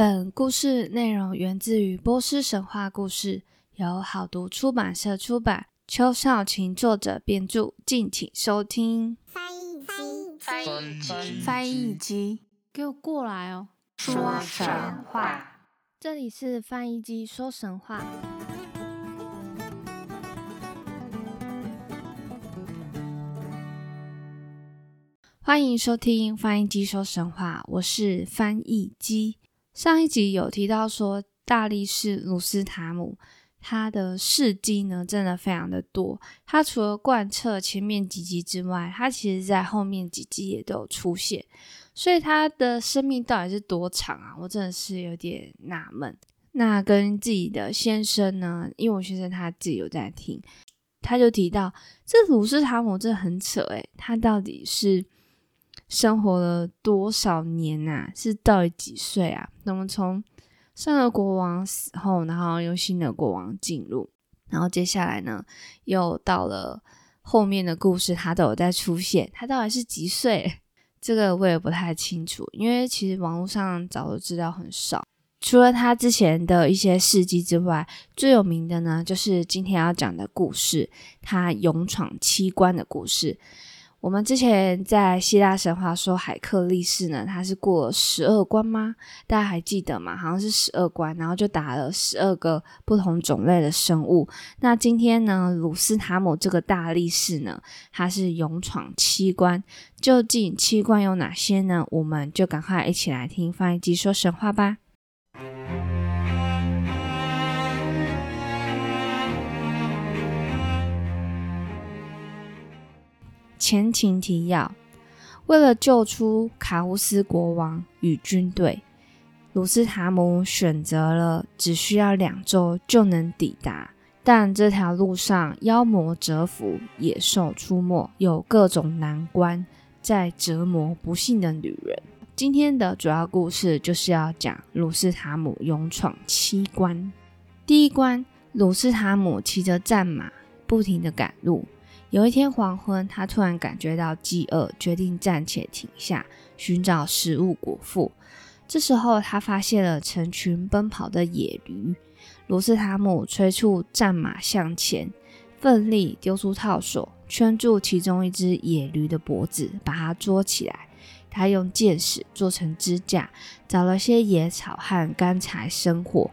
本故事内容源自于波斯神话故事，由好读出版社出版，邱少晴作者编著，敬请收听。翻译机，翻译机，翻译机，给我过来哦！说神话。这里是翻译机说神话。欢迎收听翻译机说神话，我是翻译机。上一集有提到说，大力士鲁斯塔姆他的事迹呢，真的非常的多。他除了贯彻前面几集之外，他其实在后面几集也都有出现。所以他的生命到底是多长啊？我真的是有点纳闷。那跟自己的先生呢，因为我先生他自己有在听，他就提到这鲁斯塔姆真的很扯诶，他到底是？生活了多少年呐？是到底几岁啊？那么从上个国王死后，然后又新的国王进入，然后接下来呢，又到了后面的故事，他都有在出现。他到底是几岁？这个我也不太清楚，因为其实网络上找的资料很少。除了他之前的一些事迹之外，最有名的呢，就是今天要讲的故事，他勇闯七关的故事。我们之前在希腊神话说海克力士呢，他是过十二关吗？大家还记得吗？好像是十二关，然后就打了十二个不同种类的生物。那今天呢，鲁斯塔姆这个大力士呢，他是勇闯七关，究竟七关有哪些呢？我们就赶快一起来听翻译机说神话吧。前情提要：为了救出卡乌斯国王与军队，鲁斯塔姆选择了只需要两周就能抵达。但这条路上妖魔蛰伏，野兽出没，有各种难关在折磨不幸的女人。今天的主要故事就是要讲鲁斯塔姆勇闯七关。第一关，鲁斯塔姆骑着战马，不停的赶路。有一天黄昏，他突然感觉到饥饿，决定暂且停下，寻找食物果腹。这时候，他发现了成群奔跑的野驴。罗斯塔姆催促战马向前，奋力丢出套索，圈住其中一只野驴的脖子，把它捉起来。他用箭矢做成支架，找了些野草和干柴生火。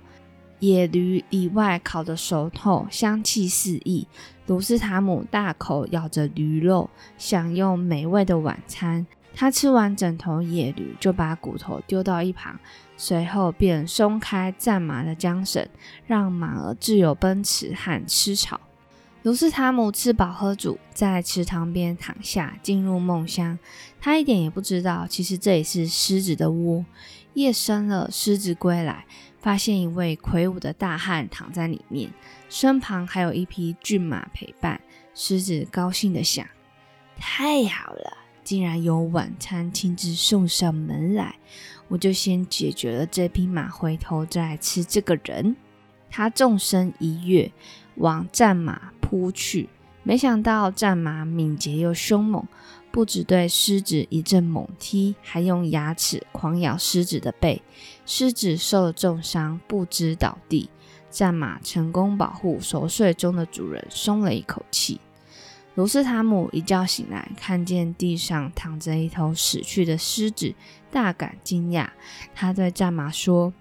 野驴里外烤得熟透，香气四溢。卢斯塔姆大口咬着驴肉，享用美味的晚餐。他吃完整头野驴，就把骨头丢到一旁，随后便松开战马的缰绳，让马儿自由奔驰和吃草。卢斯塔姆吃饱喝足，在池塘边躺下，进入梦乡。他一点也不知道，其实这里是狮子的窝。夜深了，狮子归来。发现一位魁梧的大汉躺在里面，身旁还有一匹骏马陪伴。狮子高兴的想：太好了，竟然有晚餐亲自送上门来，我就先解决了这匹马，回头再来吃这个人。他纵身一跃，往战马扑去。没想到战马敏捷又凶猛。不止对狮子一阵猛踢，还用牙齿狂咬狮子的背。狮子受了重伤，不知倒地。战马成功保护熟睡中的主人，松了一口气。卢斯塔姆一觉醒来，看见地上躺着一头死去的狮子，大感惊讶。他对战马说：“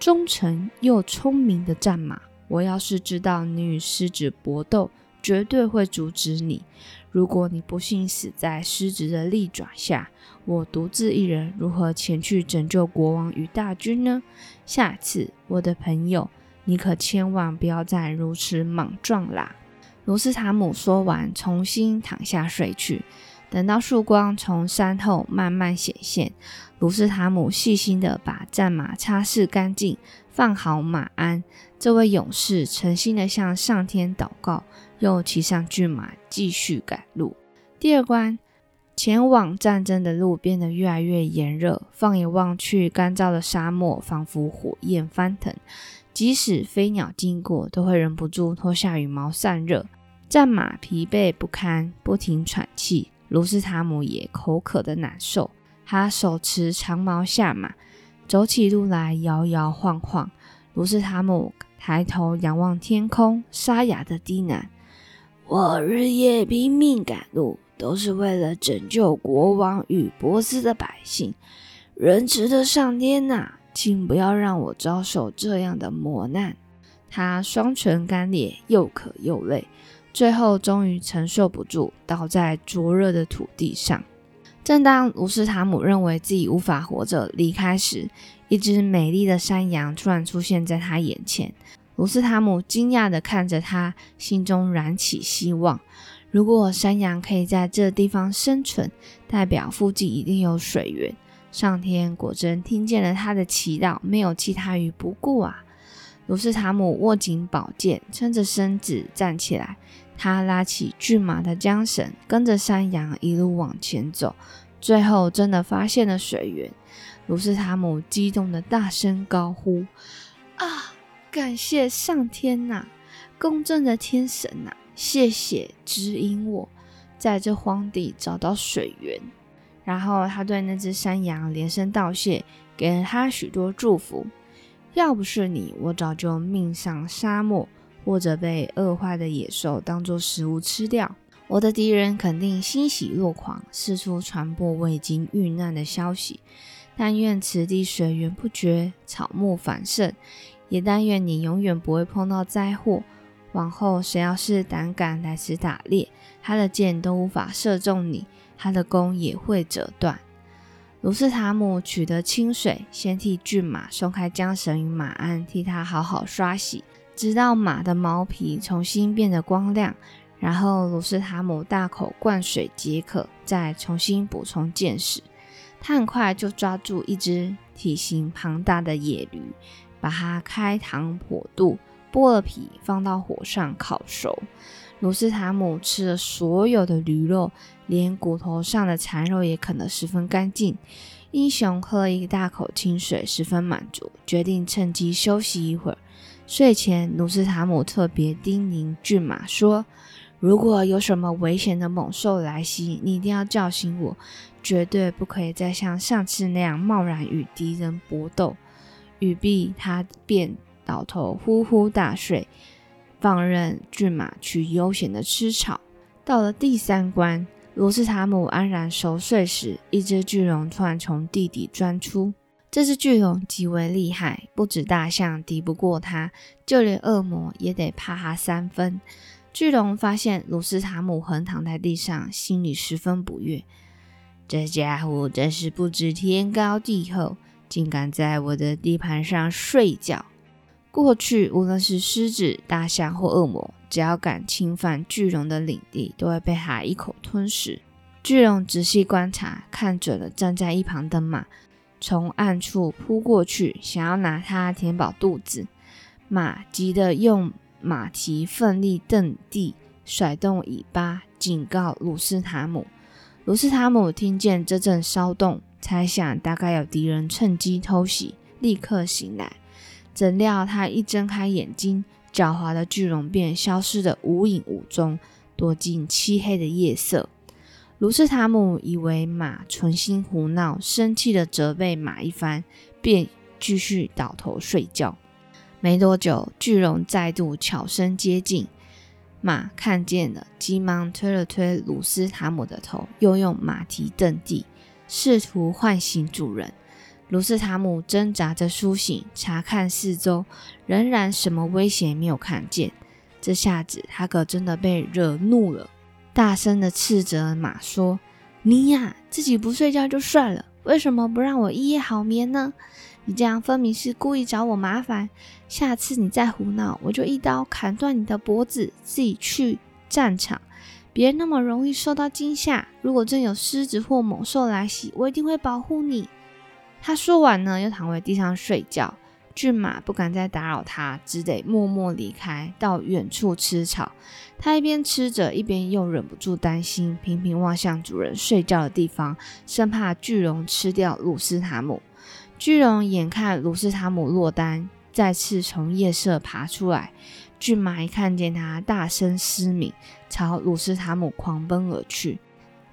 忠诚又聪明的战马，我要是知道你与狮子搏斗，绝对会阻止你。”如果你不幸死在狮子的利爪下，我独自一人如何前去拯救国王与大军呢？下次，我的朋友，你可千万不要再如此莽撞啦！卢斯塔姆说完，重新躺下睡去。等到曙光从山后慢慢显现，卢斯塔姆细心地把战马擦拭干净，放好马鞍。这位勇士诚心地向上天祷告。又骑上骏马，继续赶路。第二关，前往战争的路变得越来越炎热。放眼望去，干燥的沙漠仿佛火焰翻腾，即使飞鸟经过，都会忍不住脱下羽毛散热。战马疲惫不堪，不停喘气。卢斯塔姆也口渴的难受，他手持长矛下马，走起路来摇摇晃晃。卢斯塔姆抬头仰望天空，沙哑的低喃：“我日夜拼命赶路，都是为了拯救国王与波斯的百姓。仁慈的上天呐，请不要让我遭受这样的磨难。”他双唇干裂，又渴又累。最后，终于承受不住，倒在灼热的土地上。正当卢斯塔姆认为自己无法活着离开时，一只美丽的山羊突然出现在他眼前。卢斯塔姆惊讶地看着他，心中燃起希望。如果山羊可以在这地方生存，代表附近一定有水源。上天果真听见了他的祈祷，没有弃他于不顾啊！卢斯塔姆握紧宝剑，撑着身子站起来。他拉起骏马的缰绳，跟着山羊一路往前走，最后真的发现了水源。卢斯塔姆激动的大声高呼：“啊，感谢上天呐，公正的天神呐，谢谢指引我在这荒地找到水源。”然后他对那只山羊连声道谢，给了他许多祝福。要不是你，我早就命丧沙漠。或者被饿坏的野兽当作食物吃掉，我的敌人肯定欣喜若狂，四处传播我已经遇难的消息。但愿此地水源不绝，草木繁盛，也但愿你永远不会碰到灾祸。往后谁要是胆敢来此打猎，他的箭都无法射中你，他的弓也会折断。卢斯塔姆取得清水，先替骏马松开缰绳与马鞍，替他好好刷洗。直到马的毛皮重新变得光亮，然后鲁斯塔姆大口灌水解渴，再重新补充箭矢。他很快就抓住一只体型庞大的野驴，把它开膛破肚，剥了皮，放到火上烤熟。鲁斯塔姆吃了所有的驴肉，连骨头上的残肉也啃得十分干净。英雄喝了一大口清水，十分满足，决定趁机休息一会儿。睡前，鲁斯塔姆特别叮咛骏马说：“如果有什么危险的猛兽来袭，你一定要叫醒我，绝对不可以再像上次那样贸然与敌人搏斗。”语毕，他便倒头呼呼大睡，放任骏马去悠闲的吃草。到了第三关，罗斯塔姆安然熟睡时，一只巨龙突然从地底钻出。这只巨龙极为厉害，不止大象敌不过它，就连恶魔也得怕它三分。巨龙发现鲁斯塔姆横躺在地上，心里十分不悦。这家伙真是不知天高地厚，竟敢在我的地盘上睡觉。过去无论是狮子、大象或恶魔，只要敢侵犯巨龙的领地，都会被它一口吞噬。巨龙仔细观察，看准了站在一旁的马。从暗处扑过去，想要拿它填饱肚子。马急得用马蹄奋力蹬地，甩动尾巴，警告鲁斯塔姆。鲁斯塔姆听见这阵骚动，猜想大概有敌人趁机偷袭，立刻醒来。怎料他一睁开眼睛，狡猾的巨龙便消失得无影无踪，躲进漆黑的夜色。卢斯塔姆以为马存心胡闹，生气的责备马一番，便继续倒头睡觉。没多久，巨龙再度悄声接近，马看见了，急忙推了推鲁斯塔姆的头，又用马蹄蹬地，试图唤醒主人。卢斯塔姆挣扎着苏醒，查看四周，仍然什么危险没有看见。这下子他可真的被惹怒了。大声的斥责马说：“你呀，自己不睡觉就算了，为什么不让我一夜好眠呢？你这样分明是故意找我麻烦。下次你再胡闹，我就一刀砍断你的脖子，自己去战场，别那么容易受到惊吓。如果真有狮子或猛兽来袭，我一定会保护你。”他说完呢，又躺回地上睡觉。骏马不敢再打扰他，只得默默离开，到远处吃草。他一边吃着，一边又忍不住担心，频频望向主人睡觉的地方，生怕巨龙吃掉鲁斯塔姆。巨龙眼看鲁斯塔姆落单，再次从夜色爬出来。骏马一看见他，大声嘶鸣，朝鲁斯塔姆狂奔而去。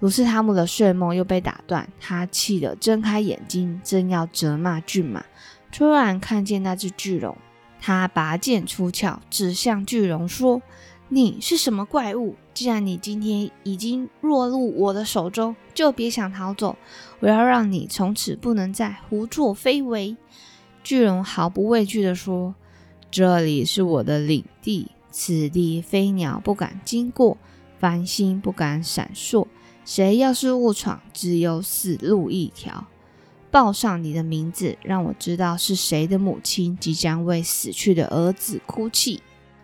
鲁斯塔姆的睡梦又被打断，他气得睁开眼睛，正要责骂骏马，突然看见那只巨龙，他拔剑出鞘，指向巨龙说：“你是什么怪物？既然你今天已经落入我的手中，就别想逃走！我要让你从此不能再胡作非为。”巨龙毫不畏惧地说：“这里是我的领地，此地飞鸟不敢经过，繁星不敢闪烁。”谁要是误闯，只有死路一条。报上你的名字，让我知道是谁的母亲即将为死去的儿子哭泣。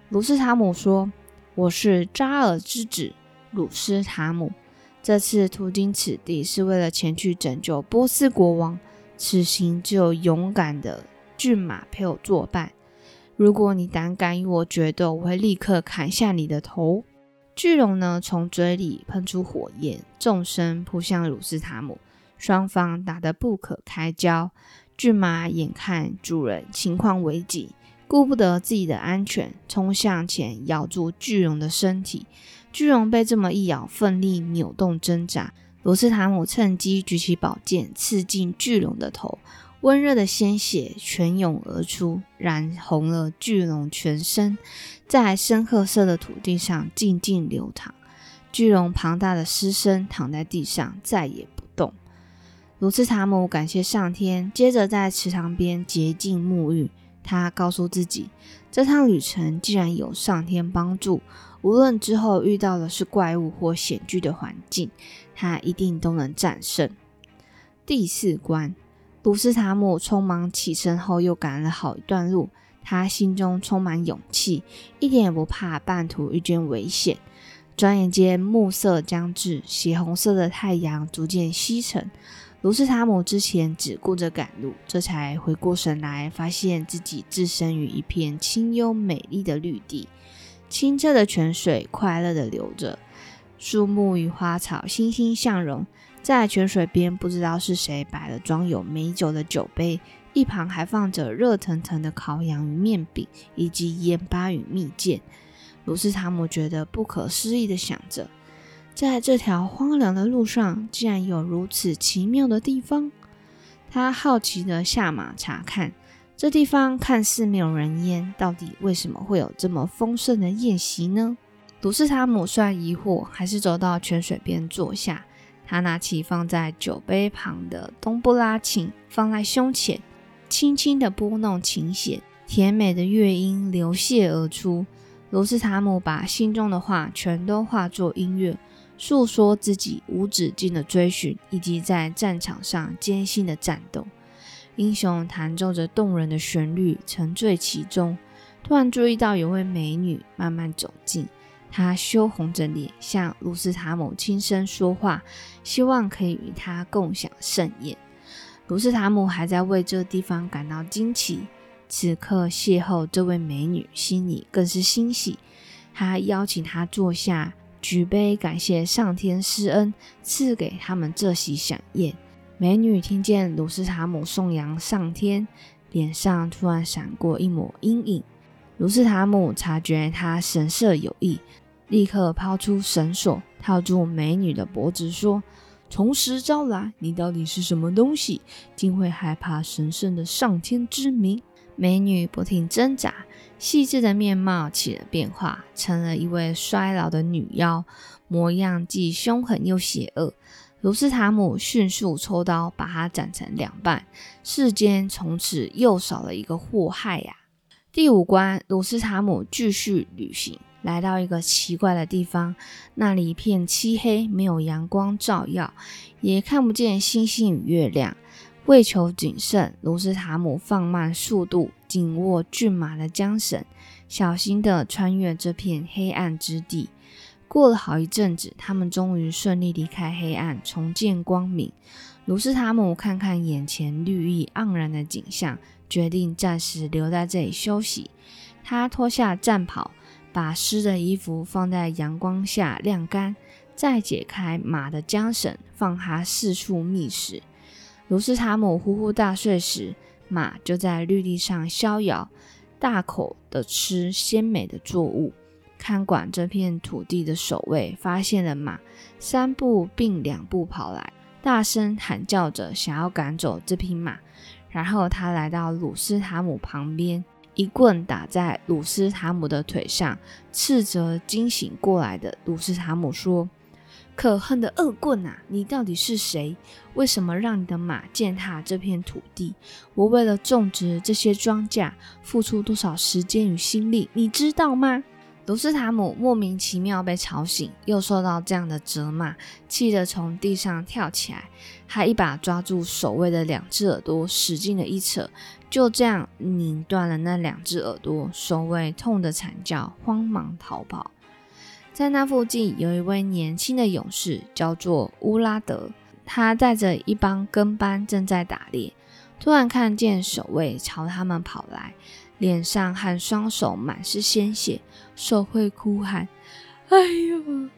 鲁斯塔姆说：“我是扎尔之子鲁斯塔姆。这次途经此地，是为了前去拯救波斯国王。此行只有勇敢的骏马陪我作伴。如果你胆敢与我决斗，我会立刻砍下你的头。”巨龙呢，从嘴里喷出火焰，纵身扑向鲁斯塔姆，双方打得不可开交。骏马眼看主人情况危急，顾不得自己的安全，冲向前咬住巨龙的身体。巨龙被这么一咬，奋力扭动挣扎。鲁斯塔姆趁机举起宝剑，刺进巨龙的头。温热的鲜血泉涌而出，染红了巨龙全身，在深褐色的土地上静静流淌。巨龙庞大的尸身躺在地上，再也不动。鲁斯塔姆感谢上天，接着在池塘边洁净沐浴。他告诉自己，这趟旅程既然有上天帮助，无论之后遇到的是怪物或险峻的环境，他一定都能战胜。第四关。鲁斯塔姆匆忙起身后，又赶了好一段路。他心中充满勇气，一点也不怕半途遇见危险。转眼间，暮色将至，血红色的太阳逐渐西沉。鲁斯塔姆之前只顾着赶路，这才回过神来，发现自己置身于一片清幽美丽的绿地。清澈的泉水快乐地流着，树木与花草欣欣向荣。在泉水边，不知道是谁摆了装有美酒的酒杯，一旁还放着热腾腾的烤羊与面饼，以及盐巴与蜜饯。鲁斯塔姆觉得不可思议的想着，在这条荒凉的路上，竟然有如此奇妙的地方。他好奇的下马查看，这地方看似没有人烟，到底为什么会有这么丰盛的宴席呢？鲁斯塔姆虽然疑惑，还是走到泉水边坐下。他拿起放在酒杯旁的冬不拉琴，放在胸前，轻轻地拨弄琴弦，甜美的乐音流泻而出。罗斯塔姆把心中的话全都化作音乐，诉说自己无止境的追寻，以及在战场上艰辛的战斗。英雄弹奏着动人的旋律，沉醉其中。突然注意到有位美女慢慢走近。他羞红着脸向鲁斯塔姆轻声说话，希望可以与他共享盛宴。鲁斯塔姆还在为这地方感到惊奇，此刻邂逅这位美女，心里更是欣喜。他邀请她坐下，举杯感谢上天施恩，赐给他们这席享宴。美女听见鲁斯塔姆颂扬上天，脸上突然闪过一抹阴影。鲁斯塔姆察觉他神色有异，立刻抛出绳索套住美女的脖子，说：“从实招来，你到底是什么东西，竟会害怕神圣的上天之名？”美女不停挣扎，细致的面貌起了变化，成了一位衰老的女妖，模样既凶狠又邪恶。鲁斯塔姆迅速抽刀把她斩成两半，世间从此又少了一个祸害呀！第五关，鲁斯塔姆继续旅行，来到一个奇怪的地方。那里一片漆黑，没有阳光照耀，也看不见星星与月亮。为求谨慎，鲁斯塔姆放慢速度，紧握骏马的缰绳，小心地穿越这片黑暗之地。过了好一阵子，他们终于顺利离开黑暗，重见光明。鲁斯塔姆看看眼前绿意盎然的景象。决定暂时留在这里休息。他脱下战袍，把湿的衣服放在阳光下晾干，再解开马的缰绳，放它四处觅食。卢斯塔姆呼呼大睡时，马就在绿地上逍遥，大口的吃鲜美的作物。看管这片土地的守卫发现了马三步并两步跑来，大声喊叫着想要赶走这匹马。然后他来到鲁斯塔姆旁边，一棍打在鲁斯塔姆的腿上，斥责惊醒过来的鲁斯塔姆说：“可恨的恶棍啊！你到底是谁？为什么让你的马践踏这片土地？我为了种植这些庄稼，付出多少时间与心力，你知道吗？”卢斯塔姆莫名其妙被吵醒，又受到这样的责骂，气得从地上跳起来，他一把抓住守卫的两只耳朵，使劲的一扯，就这样拧断了那两只耳朵。守卫痛得惨叫，慌忙逃跑。在那附近有一位年轻的勇士，叫做乌拉德，他带着一帮跟班正在打猎，突然看见守卫朝他们跑来。脸上和双手满是鲜血，手会哭喊：“哎呀，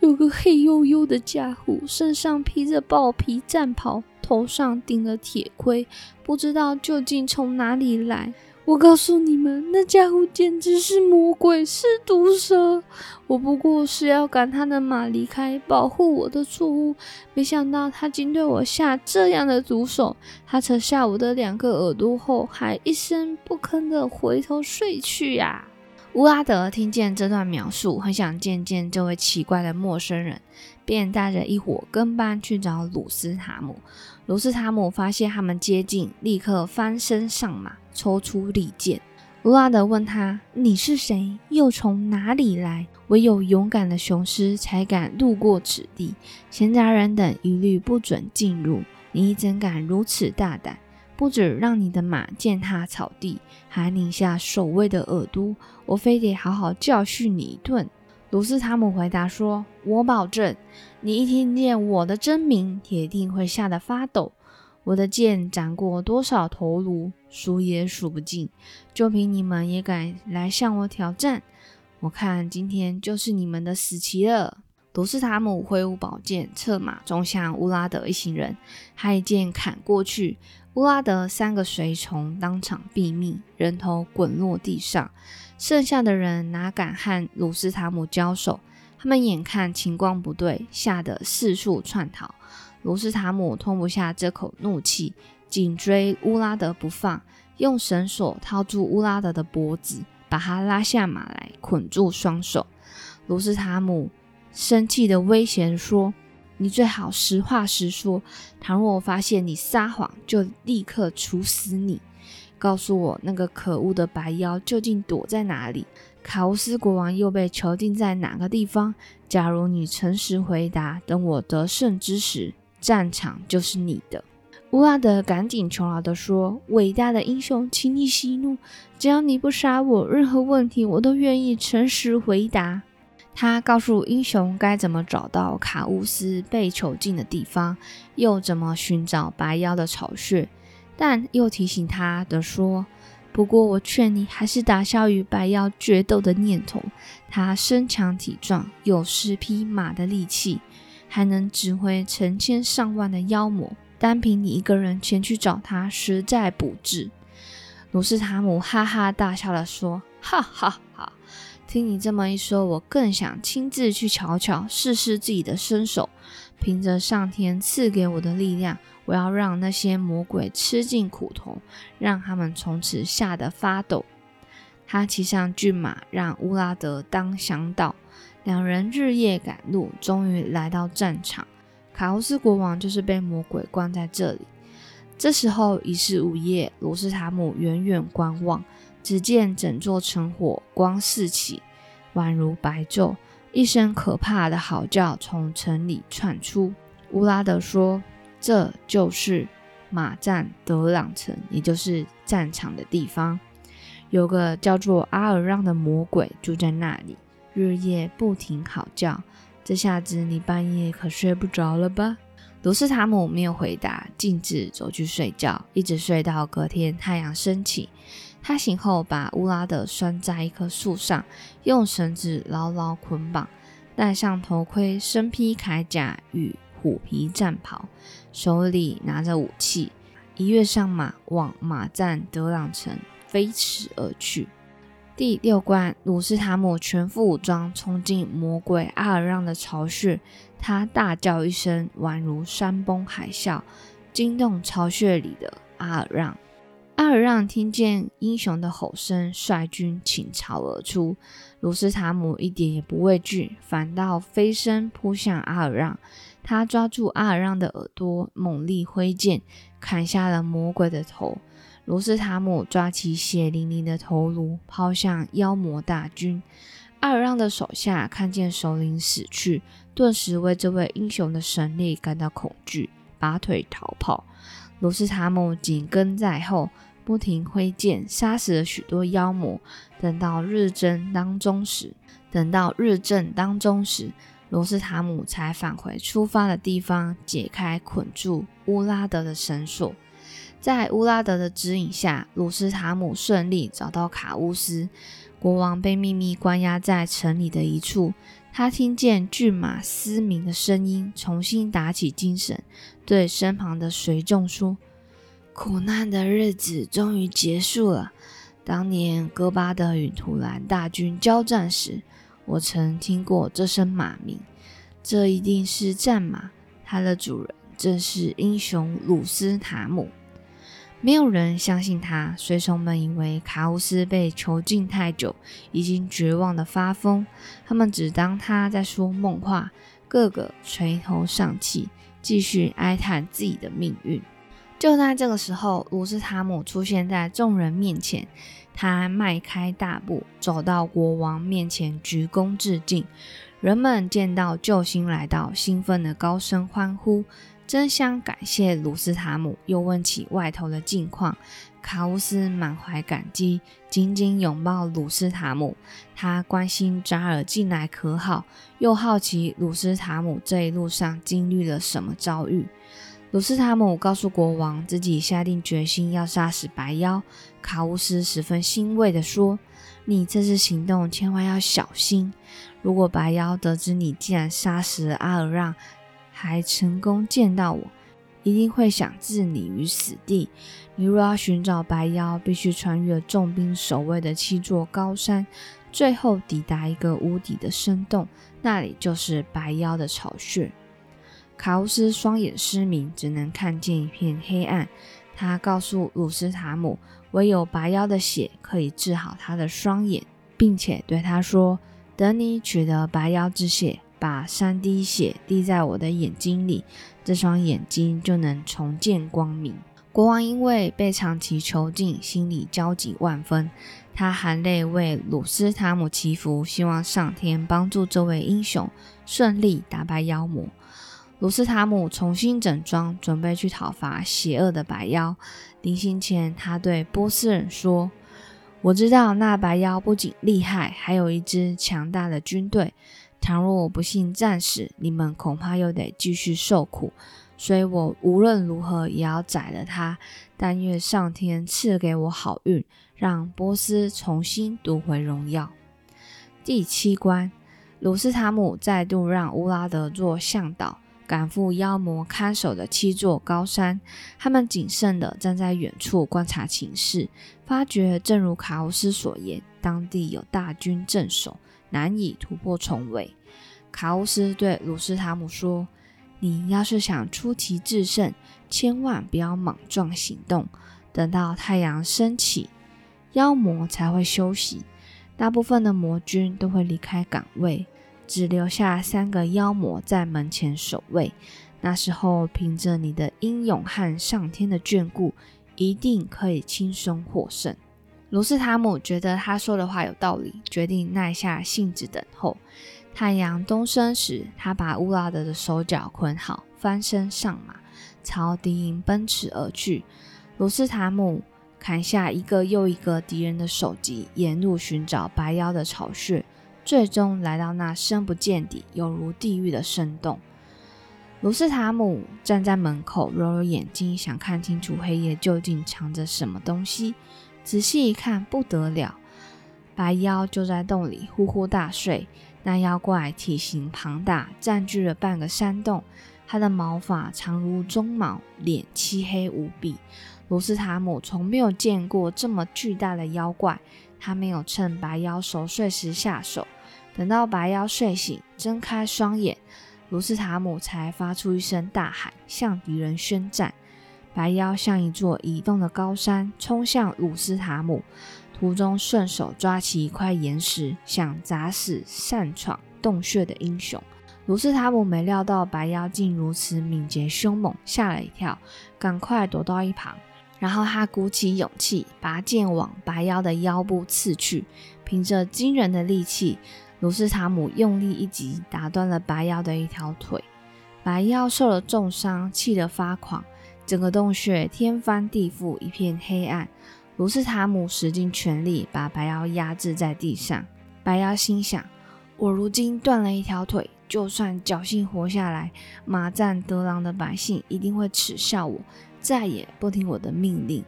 有个黑黝黝的家伙，身上披着豹皮战袍，头上顶着铁盔，不知道究竟从哪里来。”我告诉你们，那家伙简直是魔鬼，是毒蛇。我不过是要赶他的马离开，保护我的错误，没想到他竟对我下这样的毒手。他扯下我的两个耳朵后，还一声不吭的回头睡去呀。乌拉德听见这段描述，很想见见这位奇怪的陌生人，便带着一伙跟班去找鲁斯塔姆。鲁斯塔姆发现他们接近，立刻翻身上马。抽出利剑，乌拉德问他：“你是谁？又从哪里来？”唯有勇敢的雄狮才敢路过此地，闲杂人等一律不准进入。你怎敢如此大胆？不止让你的马践踏草地，还拧下守卫的耳朵，我非得好好教训你一顿。鲁斯塔姆回答说：“我保证，你一听见我的真名，铁定会吓得发抖。”我的剑斩过多少头颅，数也数不尽。就凭你们也敢来向我挑战？我看今天就是你们的死期了。鲁斯塔姆挥舞宝剑，策马冲向乌拉德一行人，他一剑砍过去，乌拉德三个随从当场毙命，人头滚落地上。剩下的人哪敢和鲁斯塔姆交手？他们眼看情况不对，吓得四处窜逃。鲁斯塔姆吞不下这口怒气，紧追乌拉德不放，用绳索套住乌拉德的脖子，把他拉下马来，捆住双手。鲁斯塔姆生气的威胁说：“你最好实话实说，倘若我发现你撒谎，就立刻处死你。告诉我，那个可恶的白妖究竟躲在哪里？卡乌斯国王又被囚禁在哪个地方？假如你诚实回答，等我得胜之时。”战场就是你的，乌拉德赶紧求饶的说：“伟大的英雄，请你息怒，只要你不杀我，任何问题我都愿意诚实回答。”他告诉英雄该怎么找到卡乌斯被囚禁的地方，又怎么寻找白妖的巢穴，但又提醒他的说：“不过我劝你还是打消与白妖决斗的念头。他身强体壮，有十匹马的力气。”还能指挥成千上万的妖魔，单凭你一个人前去找他，实在不智。鲁斯塔姆哈哈大笑的说：“哈哈哈！听你这么一说，我更想亲自去瞧瞧，试试自己的身手。凭着上天赐给我的力量，我要让那些魔鬼吃尽苦头，让他们从此吓得发抖。”他骑上骏马，让乌拉德当向导。两人日夜赶路，终于来到战场。卡欧斯国王就是被魔鬼关在这里。这时候已是午夜，罗斯塔姆远远观望，只见整座城火光四起，宛如白昼。一声可怕的嚎叫从城里传出。乌拉德说：“这就是马战德朗城，也就是战场的地方。有个叫做阿尔让的魔鬼住在那里。”日夜不停嚎叫，这下子你半夜可睡不着了吧？罗斯塔姆没有回答，径自走去睡觉，一直睡到隔天太阳升起。他醒后，把乌拉德拴在一棵树上，用绳子牢牢捆绑，戴上头盔，身披铠甲与虎皮战袍，手里拿着武器，一跃上马，往马站德朗城飞驰而去。第六关，鲁斯塔姆全副武装冲进魔鬼阿尔让的巢穴，他大叫一声，宛如山崩海啸，惊动巢穴里的阿尔让。阿尔让听见英雄的吼声，率军倾巢而出。鲁斯塔姆一点也不畏惧，反倒飞身扑向阿尔让。他抓住阿尔让的耳朵，猛力挥剑，砍下了魔鬼的头。罗斯塔姆抓起血淋淋的头颅，抛向妖魔大军。阿尔让的手下看见首领死去，顿时为这位英雄的神力感到恐惧，拔腿逃跑。罗斯塔姆紧跟在后，不停挥剑，杀死了许多妖魔。等到日正当中时，等到日正当中时，罗斯塔姆才返回出发的地方，解开捆住乌拉德的绳索。在乌拉德的指引下，鲁斯塔姆顺利找到卡乌斯国王，被秘密关押在城里的一处。他听见骏马嘶鸣的声音，重新打起精神，对身旁的随众说：“苦难的日子终于结束了。当年戈巴德与图兰大军交战时，我曾听过这声马鸣，这一定是战马，它的主人正是英雄鲁斯塔姆。”没有人相信他，随从们以为卡乌斯被囚禁太久，已经绝望的发疯。他们只当他在说梦话，个个垂头丧气，继续哀叹自己的命运。就在这个时候，鲁斯塔姆出现在众人面前，他迈开大步走到国王面前，鞠躬致敬。人们见到救星来到，兴奋的高声欢呼。争相感谢鲁斯塔姆，又问起外头的近况。卡乌斯满怀感激，紧紧拥抱鲁斯塔姆。他关心扎尔近来可好，又好奇鲁斯塔姆这一路上经历了什么遭遇。鲁斯塔姆告诉国王，自己下定决心要杀死白妖。卡乌斯十分欣慰地说：“你这次行动千万要小心，如果白妖得知你竟然杀死了阿尔让。”还成功见到我，一定会想置你于死地。你若要寻找白妖，必须穿越重兵守卫的七座高山，最后抵达一个无底的深洞，那里就是白妖的巢穴。卡乌斯双眼失明，只能看见一片黑暗。他告诉鲁斯塔姆，唯有白妖的血可以治好他的双眼，并且对他说：“等你取得白妖之血。”把三滴血滴在我的眼睛里，这双眼睛就能重见光明。国王因为被长期囚禁，心里焦急万分。他含泪为鲁斯塔姆祈福，希望上天帮助这位英雄顺利打败妖魔。鲁斯塔姆重新整装，准备去讨伐邪恶的白妖。临行前，他对波斯人说：“我知道那白妖不仅厉害，还有一支强大的军队。”倘若我不幸战死，你们恐怕又得继续受苦，所以我无论如何也要宰了他。但愿上天赐给我好运，让波斯重新夺回荣耀。第七关，鲁斯塔姆再度让乌拉德做向导，赶赴妖魔看守的七座高山。他们谨慎地站在远处观察情势，发觉正如卡乌斯所言，当地有大军镇守。难以突破重围。卡乌斯对鲁斯塔姆说：“你要是想出奇制胜，千万不要莽撞行动。等到太阳升起，妖魔才会休息。大部分的魔军都会离开岗位，只留下三个妖魔在门前守卫。那时候，凭着你的英勇和上天的眷顾，一定可以轻松获胜。”卢斯塔姆觉得他说的话有道理，决定耐下性子等候。太阳东升时，他把乌拉德的手脚捆好，翻身上马，朝敌营奔驰而去。卢斯塔姆砍下一个又一个敌人的首级，沿路寻找白妖的巢穴，最终来到那深不见底、犹如地狱的深洞。卢斯塔姆站在门口，揉揉眼睛，想看清楚黑夜究竟藏着什么东西。仔细一看，不得了，白妖就在洞里呼呼大睡。那妖怪体型庞大，占据了半个山洞。它的毛发长如鬃毛，脸漆黑无比。罗斯塔姆从没有见过这么巨大的妖怪，他没有趁白妖熟睡时下手，等到白妖睡醒，睁开双眼，卢斯塔姆才发出一声大喊，向敌人宣战。白妖像一座移动的高山，冲向鲁斯塔姆，途中顺手抓起一块岩石，想砸死擅闯洞穴的英雄。卢斯塔姆没料到白妖竟如此敏捷凶猛，吓了一跳，赶快躲到一旁。然后他鼓起勇气，拔剑往白妖的腰部刺去。凭着惊人的力气，卢斯塔姆用力一击，打断了白妖的一条腿。白妖受了重伤，气得发狂。整个洞穴天翻地覆，一片黑暗。卢斯塔姆使尽全力把白妖压制在地上。白妖心想：我如今断了一条腿，就算侥幸活下来，马赞德朗的百姓一定会耻笑我。再也不听我的命令，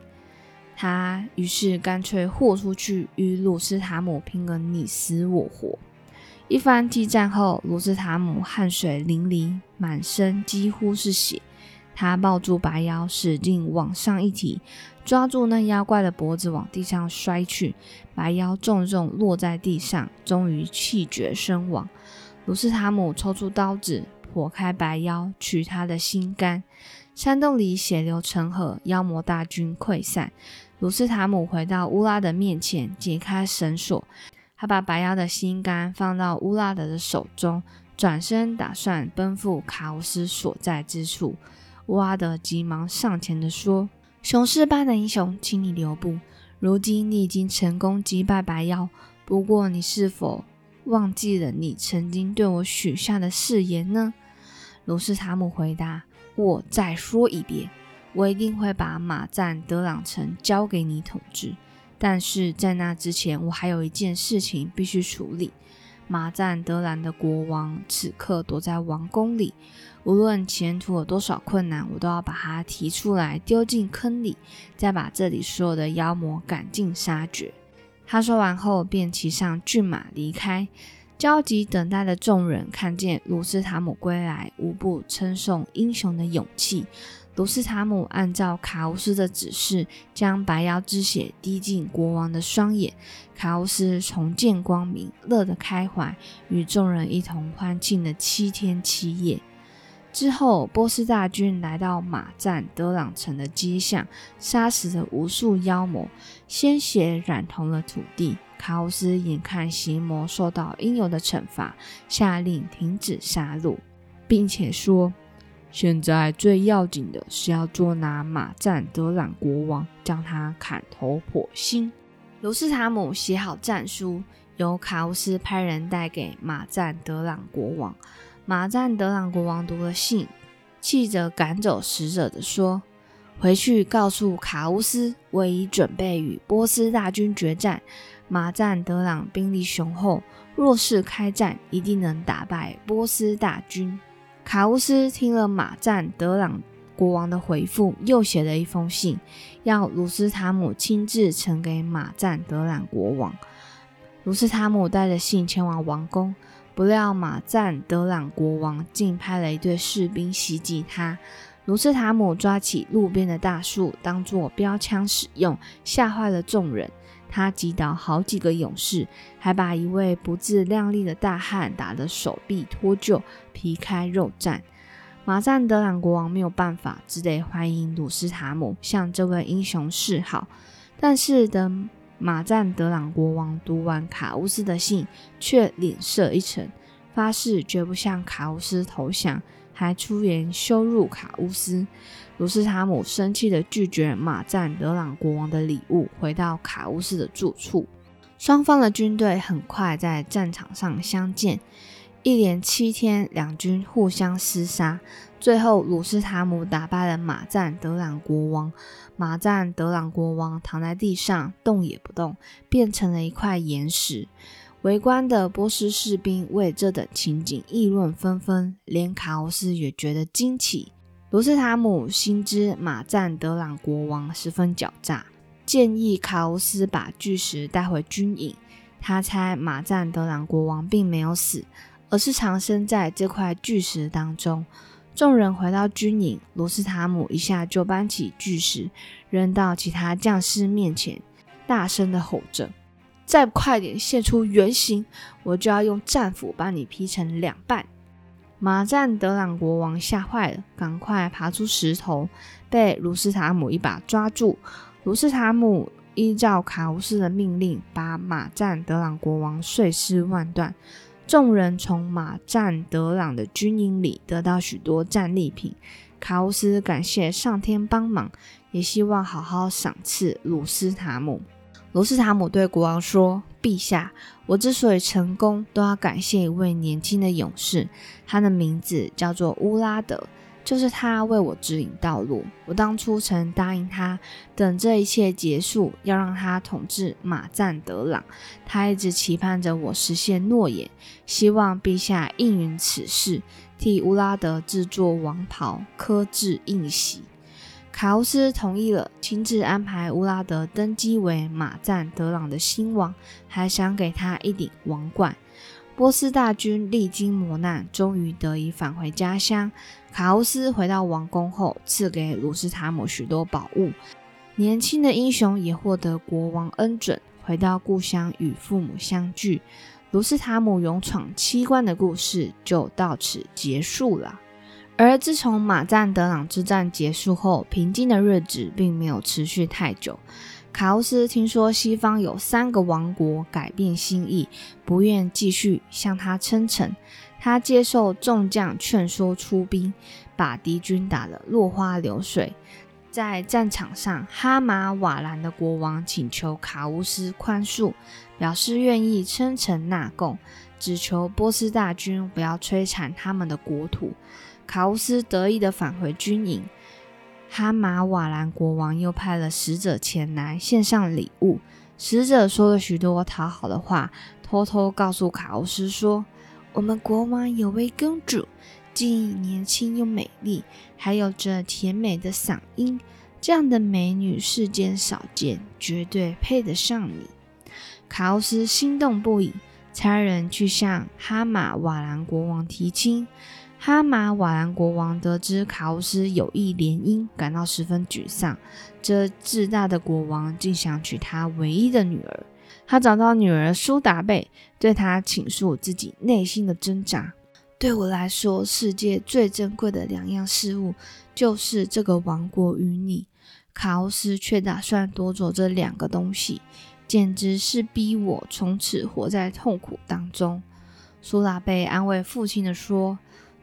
他于是干脆豁出去，与鲁斯塔姆拼个你死我活。一番激战后，鲁斯塔姆汗水淋漓，满身几乎是血。他抱住白妖，使劲往上一提，抓住那妖怪的脖子往地上摔去。白妖重重落在地上，终于气绝身亡。鲁斯塔姆抽出刀子，剖开白妖，取他的心肝。山洞里血流成河，妖魔大军溃散。鲁斯塔姆回到乌拉的面前，解开绳索。他把白妖的心肝放到乌拉德的手中，转身打算奔赴卡乌斯所在之处。乌拉德急忙上前的说：“雄狮般的英雄，请你留步。如今你已经成功击败白妖，不过你是否忘记了你曾经对我许下的誓言呢？”鲁斯塔姆回答。我再说一遍，我一定会把马赞德朗城交给你统治。但是在那之前，我还有一件事情必须处理。马赞德兰的国王此刻躲在王宫里，无论前途有多少困难，我都要把他提出来，丢进坑里，再把这里所有的妖魔赶尽杀绝。他说完后，便骑上骏马离开。焦急等待的众人看见鲁斯塔姆归来，无不称颂英雄的勇气。卢斯塔姆按照卡乌斯的指示，将白妖之血滴进国王的双眼。卡乌斯重见光明，乐得开怀，与众人一同欢庆了七天七夜。之后，波斯大军来到马赞德朗城的街巷，杀死了无数妖魔，鲜血染红了土地。卡乌斯眼看邪魔受到应有的惩罚，下令停止杀戮，并且说：“现在最要紧的是要捉拿马赞德朗国王，将他砍头剖心。”卢斯塔姆写好战书，由卡乌斯派人带给马赞德朗国王。马赞德朗国王读了信，气着赶走使者的说：“回去告诉卡乌斯，我已准备与波斯大军决战。”马赞德朗兵力雄厚，若是开战，一定能打败波斯大军。卡乌斯听了马赞德朗国王的回复，又写了一封信，要鲁斯塔姆亲自呈给马赞德朗国王。鲁斯塔姆带着信前往王宫，不料马赞德朗国王竟派了一队士兵袭击他。鲁斯塔姆抓起路边的大树当作标枪使用，吓坏了众人。他击倒好几个勇士，还把一位不自量力的大汉打得手臂脱臼、皮开肉绽。马赞德朗国王没有办法，只得欢迎鲁斯塔姆向这位英雄示好。但是等马赞德朗国王读完卡乌斯的信，却脸色一沉，发誓绝不向卡乌斯投降。还出言羞辱卡乌斯，卢斯塔姆生气的拒绝马赞德朗国王的礼物，回到卡乌斯的住处。双方的军队很快在战场上相见，一连七天，两军互相厮杀。最后，鲁斯塔姆打败了马赞德朗国王，马赞德朗国王躺在地上，动也不动，变成了一块岩石。围观的波斯士兵为这等情景议论纷纷，连卡乌斯也觉得惊奇。罗斯塔姆心知马赞德朗国王十分狡诈，建议卡乌斯把巨石带回军营。他猜马赞德朗国王并没有死，而是藏身在这块巨石当中。众人回到军营，罗斯塔姆一下就搬起巨石，扔到其他将士面前，大声的吼着。再快点现出原形，我就要用战斧把你劈成两半。马赞德朗国王吓坏了，赶快爬出石头，被卢斯塔姆一把抓住。卢斯塔姆依照卡乌斯的命令，把马赞德朗国王碎尸万段。众人从马赞德朗的军营里得到许多战利品。卡乌斯感谢上天帮忙，也希望好好赏赐鲁斯塔姆。罗斯塔姆对国王说：“陛下，我之所以成功，都要感谢一位年轻的勇士，他的名字叫做乌拉德，就是他为我指引道路。我当初曾答应他，等这一切结束，要让他统治马赞德朗。他一直期盼着我实现诺言，希望陛下应允此事，替乌拉德制作王袍，刻制印玺。”卡乌斯同意了，亲自安排乌拉德登基为马赞德朗的新王，还想给他一顶王冠。波斯大军历经磨难，终于得以返回家乡。卡乌斯回到王宫后，赐给鲁斯塔姆许多宝物。年轻的英雄也获得国王恩准，回到故乡与父母相聚。鲁斯塔姆勇闯七关的故事就到此结束了。而自从马赞德朗之战结束后，平静的日子并没有持续太久。卡乌斯听说西方有三个王国改变心意，不愿继续向他称臣，他接受众将劝说出兵，把敌军打得落花流水。在战场上，哈马瓦兰的国王请求卡乌斯宽恕，表示愿意称臣纳贡，只求波斯大军不要摧残他们的国土。卡乌斯得意地返回军营，哈马瓦兰国王又派了使者前来献上礼物。使者说了许多讨好的话，偷偷告诉卡乌斯说：“我们国王有位公主，既年轻又美丽，还有着甜美的嗓音，这样的美女世间少见，绝对配得上你。”卡乌斯心动不已，差人去向哈马瓦兰国王提亲。哈马瓦兰国王得知卡欧斯有意联姻，感到十分沮丧。这自大的国王竟想娶他唯一的女儿。他找到女儿苏达贝，对她倾诉自己内心的挣扎。对我来说，世界最珍贵的两样事物，就是这个王国与你。卡欧斯却打算夺走这两个东西，简直是逼我从此活在痛苦当中。苏达贝安慰父亲的说。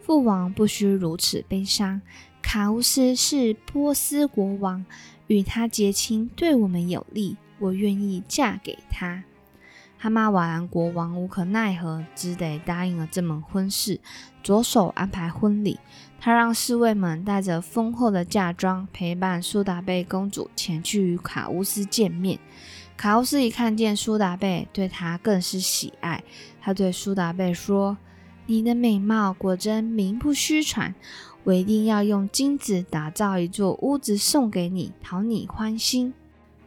父王不需如此悲伤。卡乌斯是波斯国王，与他结亲对我们有利，我愿意嫁给他。哈马瓦兰国王无可奈何，只得答应了这门婚事，着手安排婚礼。他让侍卫们带着丰厚的嫁妆，陪伴苏达贝公主前去与卡乌斯见面。卡乌斯一看见苏达贝，对他更是喜爱。他对苏达贝说。你的美貌果真名不虚传，我一定要用金子打造一座屋子送给你，讨你欢心。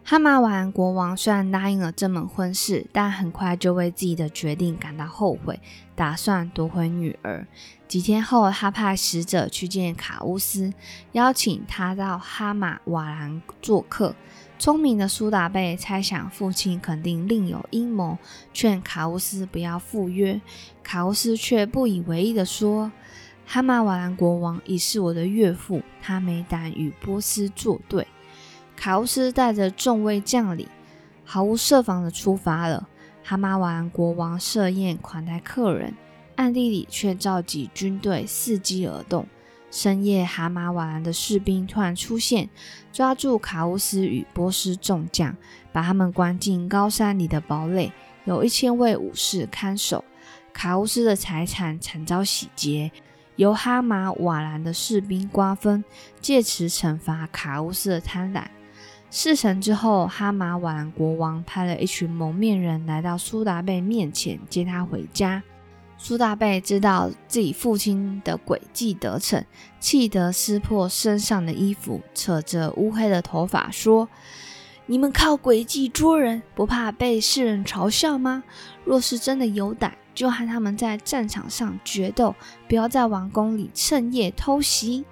哈马瓦兰国王虽然答应了这门婚事，但很快就为自己的决定感到后悔，打算夺回女儿。几天后，他派使者去见卡乌斯，邀请他到哈马瓦兰做客。聪明的苏达贝猜想父亲肯定另有阴谋，劝卡乌斯不要赴约。卡乌斯却不以为意地说：“哈马瓦兰国王已是我的岳父，他没胆与波斯作对。”卡乌斯带着众位将领，毫无设防地出发了。哈马瓦兰国王设宴款待客人，暗地里却召集军队伺机而动。深夜，哈马瓦兰的士兵突然出现，抓住卡乌斯与波斯众将，把他们关进高山里的堡垒，有一千位武士看守。卡乌斯的财产惨遭洗劫，由哈马瓦兰的士兵瓜分，借此惩罚卡乌斯的贪婪。事成之后，哈马瓦兰国王派了一群蒙面人来到苏达贝面前，接他回家。苏达贝知道自己父亲的诡计得逞，气得撕破身上的衣服，扯着乌黑的头发说：“你们靠诡计捉人，不怕被世人嘲笑吗？若是真的有胆，就和他们在战场上决斗，不要在王宫里趁夜偷袭。”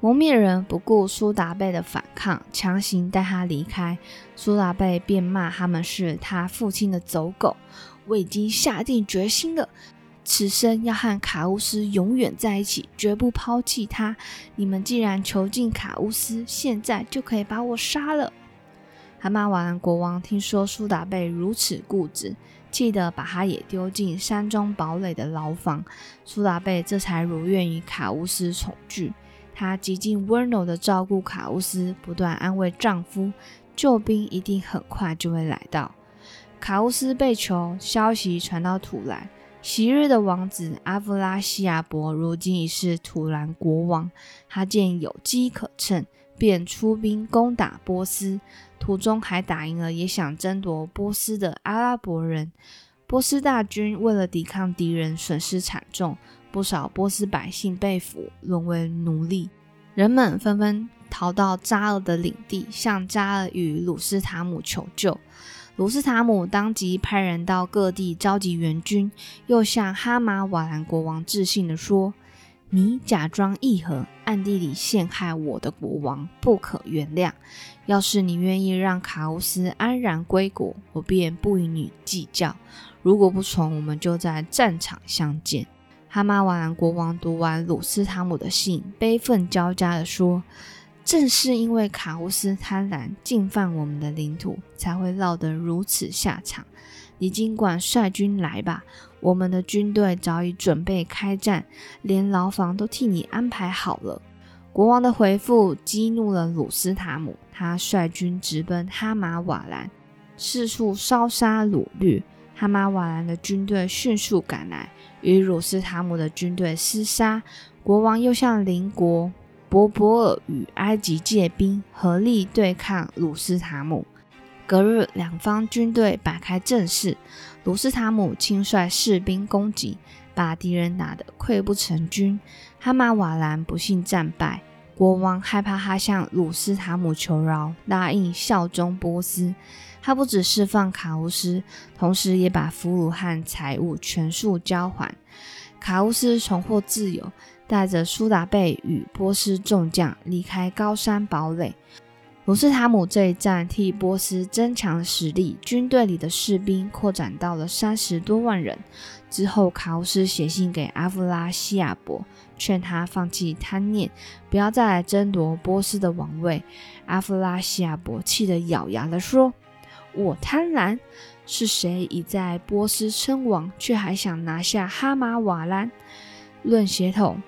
蒙面人不顾苏达贝的反抗，强行带他离开。苏达贝便骂他们是他父亲的走狗。我已经下定决心了，此生要和卡乌斯永远在一起，绝不抛弃他。你们既然囚禁卡乌斯，现在就可以把我杀了。还骂完国王听说苏达贝如此固执，气得把他也丢进山中堡垒的牢房。苏达贝这才如愿与卡乌斯重聚。她极尽温柔的照顾卡乌斯，不断安慰丈夫，救兵一定很快就会来到。卡乌斯被囚，消息传到土兰，昔日的王子阿夫拉西亚伯如今已是土兰国王。他见有机可乘，便出兵攻打波斯，途中还打赢了也想争夺波斯的阿拉伯人。波斯大军为了抵抗敌人，损失惨重。不少波斯百姓被俘，沦为奴隶。人们纷纷逃到扎尔的领地，向扎尔与鲁斯塔姆求救。鲁斯塔姆当即派人到各地召集援军，又向哈马瓦兰国王致信的说：“你假装议和，暗地里陷害我的国王，不可原谅。要是你愿意让卡乌斯安然归国，我便不与你计较；如果不从，我们就在战场相见。”哈马瓦兰国王读完鲁斯塔姆的信，悲愤交加地说：“正是因为卡乌斯贪婪进犯我们的领土，才会落得如此下场。你尽管率军来吧，我们的军队早已准备开战，连牢房都替你安排好了。”国王的回复激怒了鲁斯塔姆，他率军直奔哈马瓦兰，四处烧杀掳掠。哈马瓦兰的军队迅速赶来。与鲁斯塔姆的军队厮杀，国王又向邻国博博尔与埃及借兵，合力对抗鲁斯塔姆。隔日，两方军队摆开阵势，鲁斯塔姆亲率士兵攻击，把敌人打得溃不成军。哈马瓦兰不幸战败，国王害怕他向鲁斯塔姆求饶，答应效忠波斯。他不止释放卡乌斯，同时也把俘虏和财物全数交还。卡乌斯重获自由，带着苏达贝与波斯众将离开高山堡垒。鲁斯塔姆这一战替波斯增强了实力，军队里的士兵扩展到了三十多万人。之后，卡乌斯写信给阿夫拉西亚伯，劝他放弃贪念，不要再来争夺波斯的王位。阿夫拉西亚伯气得咬牙地说。我贪婪，是谁已在波斯称王，却还想拿下哈马瓦兰？论血统，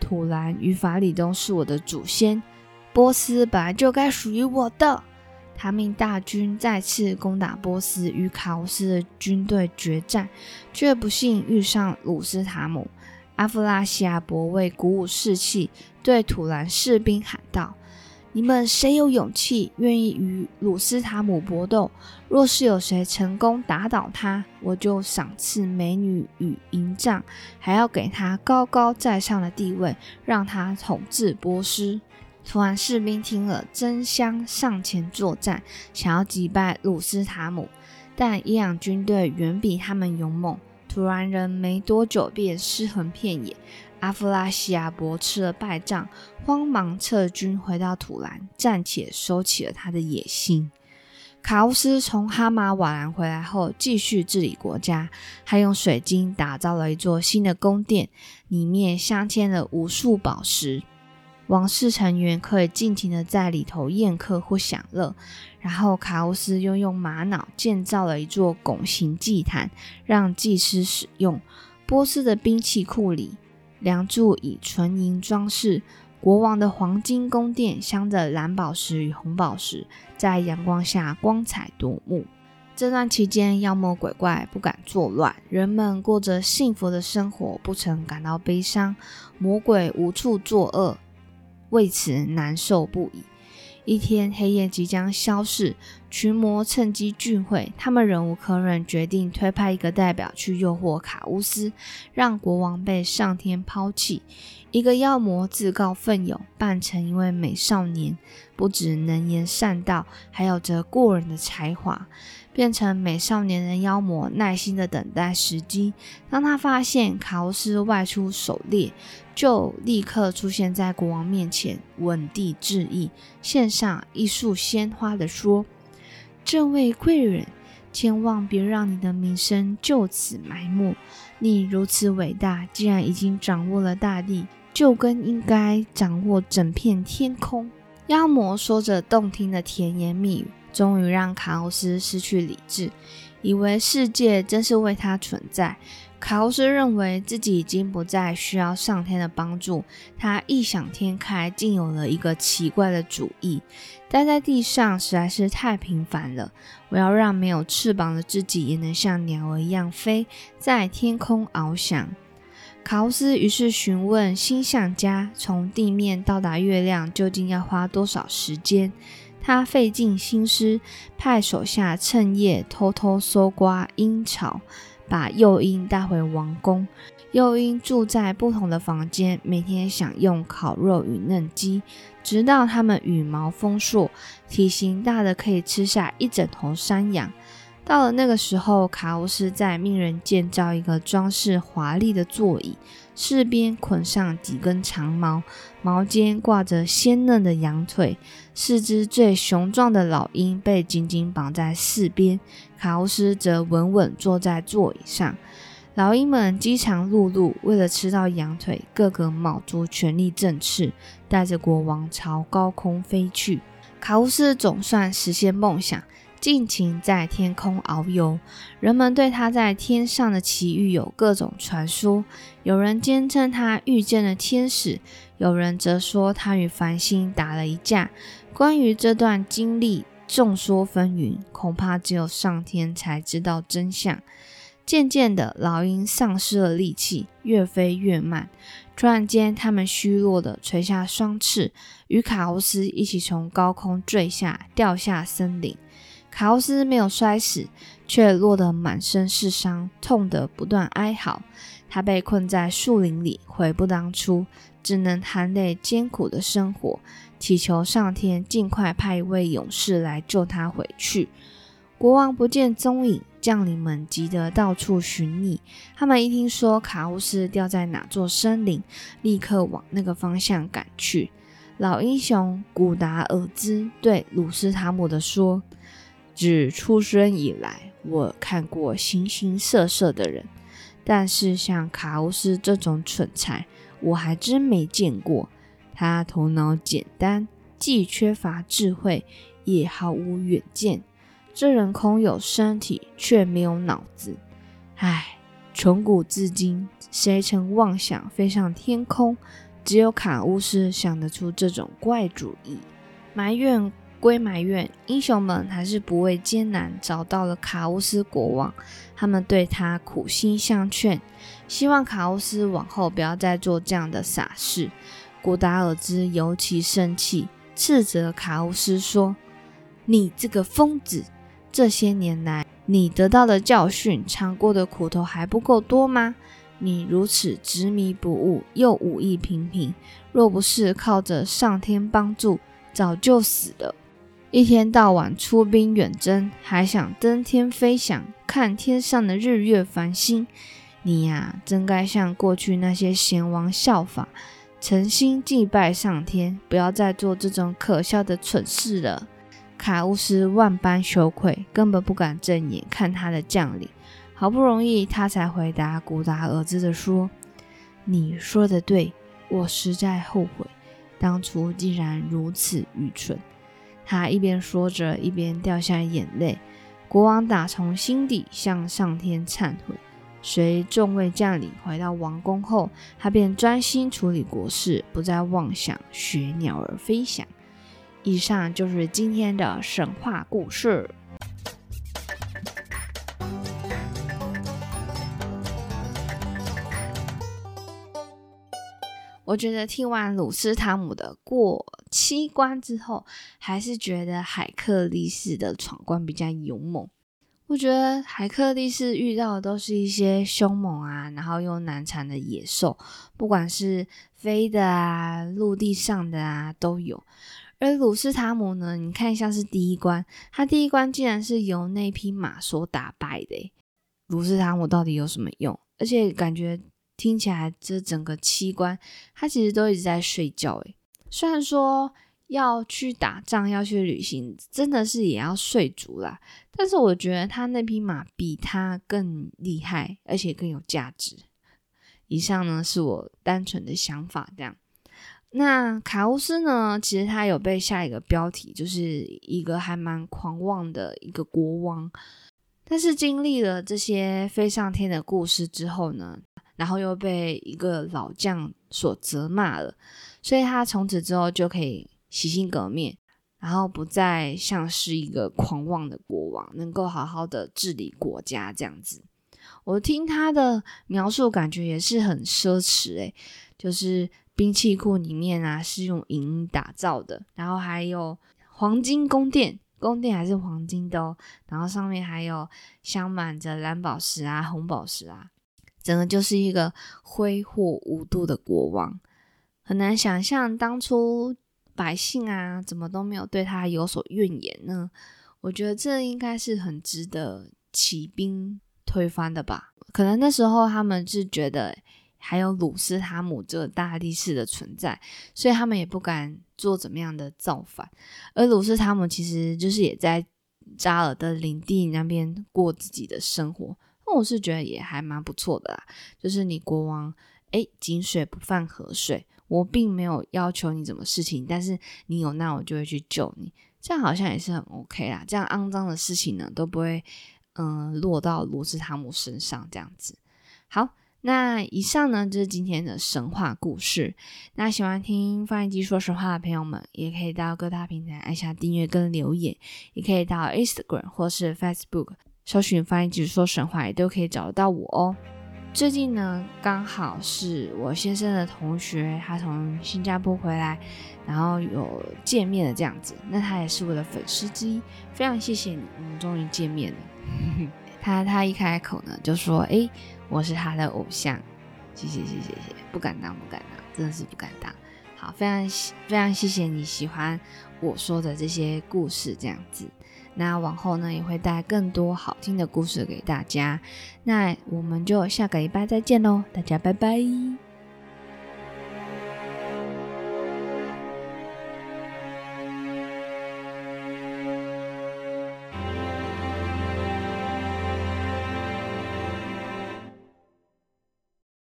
土兰与法里东是我的祖先，波斯本来就该属于我的。他命大军再次攻打波斯，与卡乌斯的军队决战，却不幸遇上鲁斯塔姆。阿夫拉西亚伯为鼓舞士气，对土兰士兵喊道。你们谁有勇气，愿意与鲁斯塔姆搏斗？若是有谁成功打倒他，我就赏赐美女与银杖，还要给他高高在上的地位，让他统治波斯。突然，士兵听了，争相上前作战，想要击败鲁斯塔姆，但伊朗军队远比他们勇猛。突然人没多久便尸横遍野。阿夫拉西亚伯吃了败仗，慌忙撤军回到土兰，暂且收起了他的野心。卡乌斯从哈马瓦兰回来后，继续治理国家，还用水晶打造了一座新的宫殿，里面镶嵌了无数宝石，王室成员可以尽情的在里头宴客或享乐。然后卡乌斯又用玛瑙建造了一座拱形祭坛，让祭司使用。波斯的兵器库里。梁柱以纯银装饰，国王的黄金宫殿镶着蓝宝石与红宝石，在阳光下光彩夺目。这段期间，妖魔鬼怪不敢作乱，人们过着幸福的生活，不曾感到悲伤。魔鬼无处作恶，为此难受不已。一天，黑夜即将消逝，群魔趁机聚会，他们忍无可忍，决定推派一个代表去诱惑卡乌斯，让国王被上天抛弃。一个妖魔自告奋勇，扮成一位美少年，不止能言善道，还有着过人的才华。变成美少年的妖魔，耐心的等待时机。当他发现卡乌斯外出狩猎，就立刻出现在国王面前，稳地致意，献上一束鲜花的说。这位贵人，千万别让你的名声就此埋没。你如此伟大，既然已经掌握了大地，就更应该掌握整片天空。妖魔说着动听的甜言蜜语，终于让卡欧斯失去理智，以为世界真是为他存在。卡欧斯认为自己已经不再需要上天的帮助，他异想天开，竟有了一个奇怪的主意：待在地上实在是太平凡了。我要让没有翅膀的自己也能像鸟儿一样飞，在天空翱翔。卡欧斯于是询问星象家，从地面到达月亮究竟要花多少时间？他费尽心思，派手下趁夜偷偷搜刮鹰巢。把幼鹰带回王宫，幼鹰住在不同的房间，每天享用烤肉与嫩鸡，直到它们羽毛丰硕，体型大的可以吃下一整头山羊。到了那个时候，卡乌斯再命人建造一个装饰华丽的座椅，四边捆上几根长毛，毛尖挂着鲜嫩的羊腿。四只最雄壮的老鹰被紧紧绑在四边，卡乌斯则稳稳坐在座椅上。老鹰们饥肠辘辘，为了吃到羊腿，个个卯足全力振翅，带着国王朝高空飞去。卡乌斯总算实现梦想。尽情在天空遨游，人们对他在天上的奇遇有各种传说。有人坚称他遇见了天使，有人则说他与繁星打了一架。关于这段经历，众说纷纭，恐怕只有上天才知道真相。渐渐的，老鹰丧失了力气，越飞越慢。突然间，它们虚弱的垂下双翅，与卡欧斯一起从高空坠下，掉下森林。卡奥斯没有摔死，却落得满身是伤，痛得不断哀嚎。他被困在树林里，悔不当初，只能含泪艰苦的生活，祈求上天尽快派一位勇士来救他回去。国王不见踪影，将领们急得到处寻觅。他们一听说卡乌斯掉在哪座森林，立刻往那个方向赶去。老英雄古达尔兹对鲁斯塔姆的说。自出生以来，我看过形形色色的人，但是像卡乌斯这种蠢材，我还真没见过。他头脑简单，既缺乏智慧，也毫无远见。这人空有身体，却没有脑子。唉，从古至今，谁曾妄想飞上天空？只有卡乌斯想得出这种怪主意，埋怨。归埋怨，英雄们还是不畏艰难，找到了卡乌斯国王。他们对他苦心相劝，希望卡乌斯往后不要再做这样的傻事。古达尔兹尤其生气，斥责卡乌斯说：“你这个疯子！这些年来，你得到的教训、尝过的苦头还不够多吗？你如此执迷不悟，又武艺平平，若不是靠着上天帮助，早就死了。”一天到晚出兵远征，还想登天飞翔，看天上的日月繁星。你呀，真该向过去那些贤王效法，诚心祭拜上天，不要再做这种可笑的蠢事了。卡乌斯万般羞愧，根本不敢正眼看他的将领。好不容易，他才回答古达尔兹的说：“你说的对，我实在后悔，当初竟然如此愚蠢。”他一边说着，一边掉下眼泪。国王打从心底向上天忏悔。随众位将领回到王宫后，他便专心处理国事，不再妄想学鸟儿飞翔。以上就是今天的神话故事。我觉得听完鲁斯塔姆的过七关之后，还是觉得海克力士的闯关比较勇猛。我觉得海克力士遇到的都是一些凶猛啊，然后又难缠的野兽，不管是飞的啊、陆地上的啊都有。而鲁斯塔姆呢，你看像是第一关，他第一关竟然是由那匹马所打败的。鲁斯塔姆到底有什么用？而且感觉听起来这整个七关，他其实都一直在睡觉。诶，虽然说要去打仗、要去旅行，真的是也要睡足啦。但是我觉得他那匹马比他更厉害，而且更有价值。以上呢是我单纯的想法，这样。那卡乌斯呢？其实他有被下一个标题，就是一个还蛮狂妄的一个国王。但是经历了这些飞上天的故事之后呢，然后又被一个老将所责骂了，所以他从此之后就可以洗心革面，然后不再像是一个狂妄的国王，能够好好的治理国家这样子。我听他的描述，感觉也是很奢侈诶，就是。兵器库里面啊是用银打造的，然后还有黄金宫殿，宫殿还是黄金的哦。然后上面还有镶满着蓝宝石啊、红宝石啊，整个就是一个挥霍无度的国王。很难想象当初百姓啊怎么都没有对他有所怨言呢？我觉得这应该是很值得起兵推翻的吧？可能那时候他们是觉得。还有鲁斯塔姆这个大力士的存在，所以他们也不敢做怎么样的造反。而鲁斯塔姆其实就是也在扎尔的领地那边过自己的生活，那我是觉得也还蛮不错的啦。就是你国王，哎，井水不犯河水，我并没有要求你怎么事情，但是你有难我就会去救你，这样好像也是很 OK 啦。这样肮脏的事情呢都不会嗯落到罗斯塔姆身上，这样子好。那以上呢就是今天的神话故事。那喜欢听翻译机说神话的朋友们，也可以到各大平台按下订阅跟留言，也可以到 Instagram 或是 Facebook 搜寻翻译机说神话，也都可以找得到我哦。最近呢，刚好是我先生的同学，他从新加坡回来，然后有见面的这样子。那他也是我的粉丝之一，非常谢谢你，我们终于见面了。他他一开口呢，就说：“哎。”我是他的偶像，谢谢谢谢谢谢，不敢当不敢当，真的是不敢当。好，非常非常谢谢你喜欢我说的这些故事，这样子。那往后呢，也会带更多好听的故事给大家。那我们就下个礼拜再见喽，大家拜拜。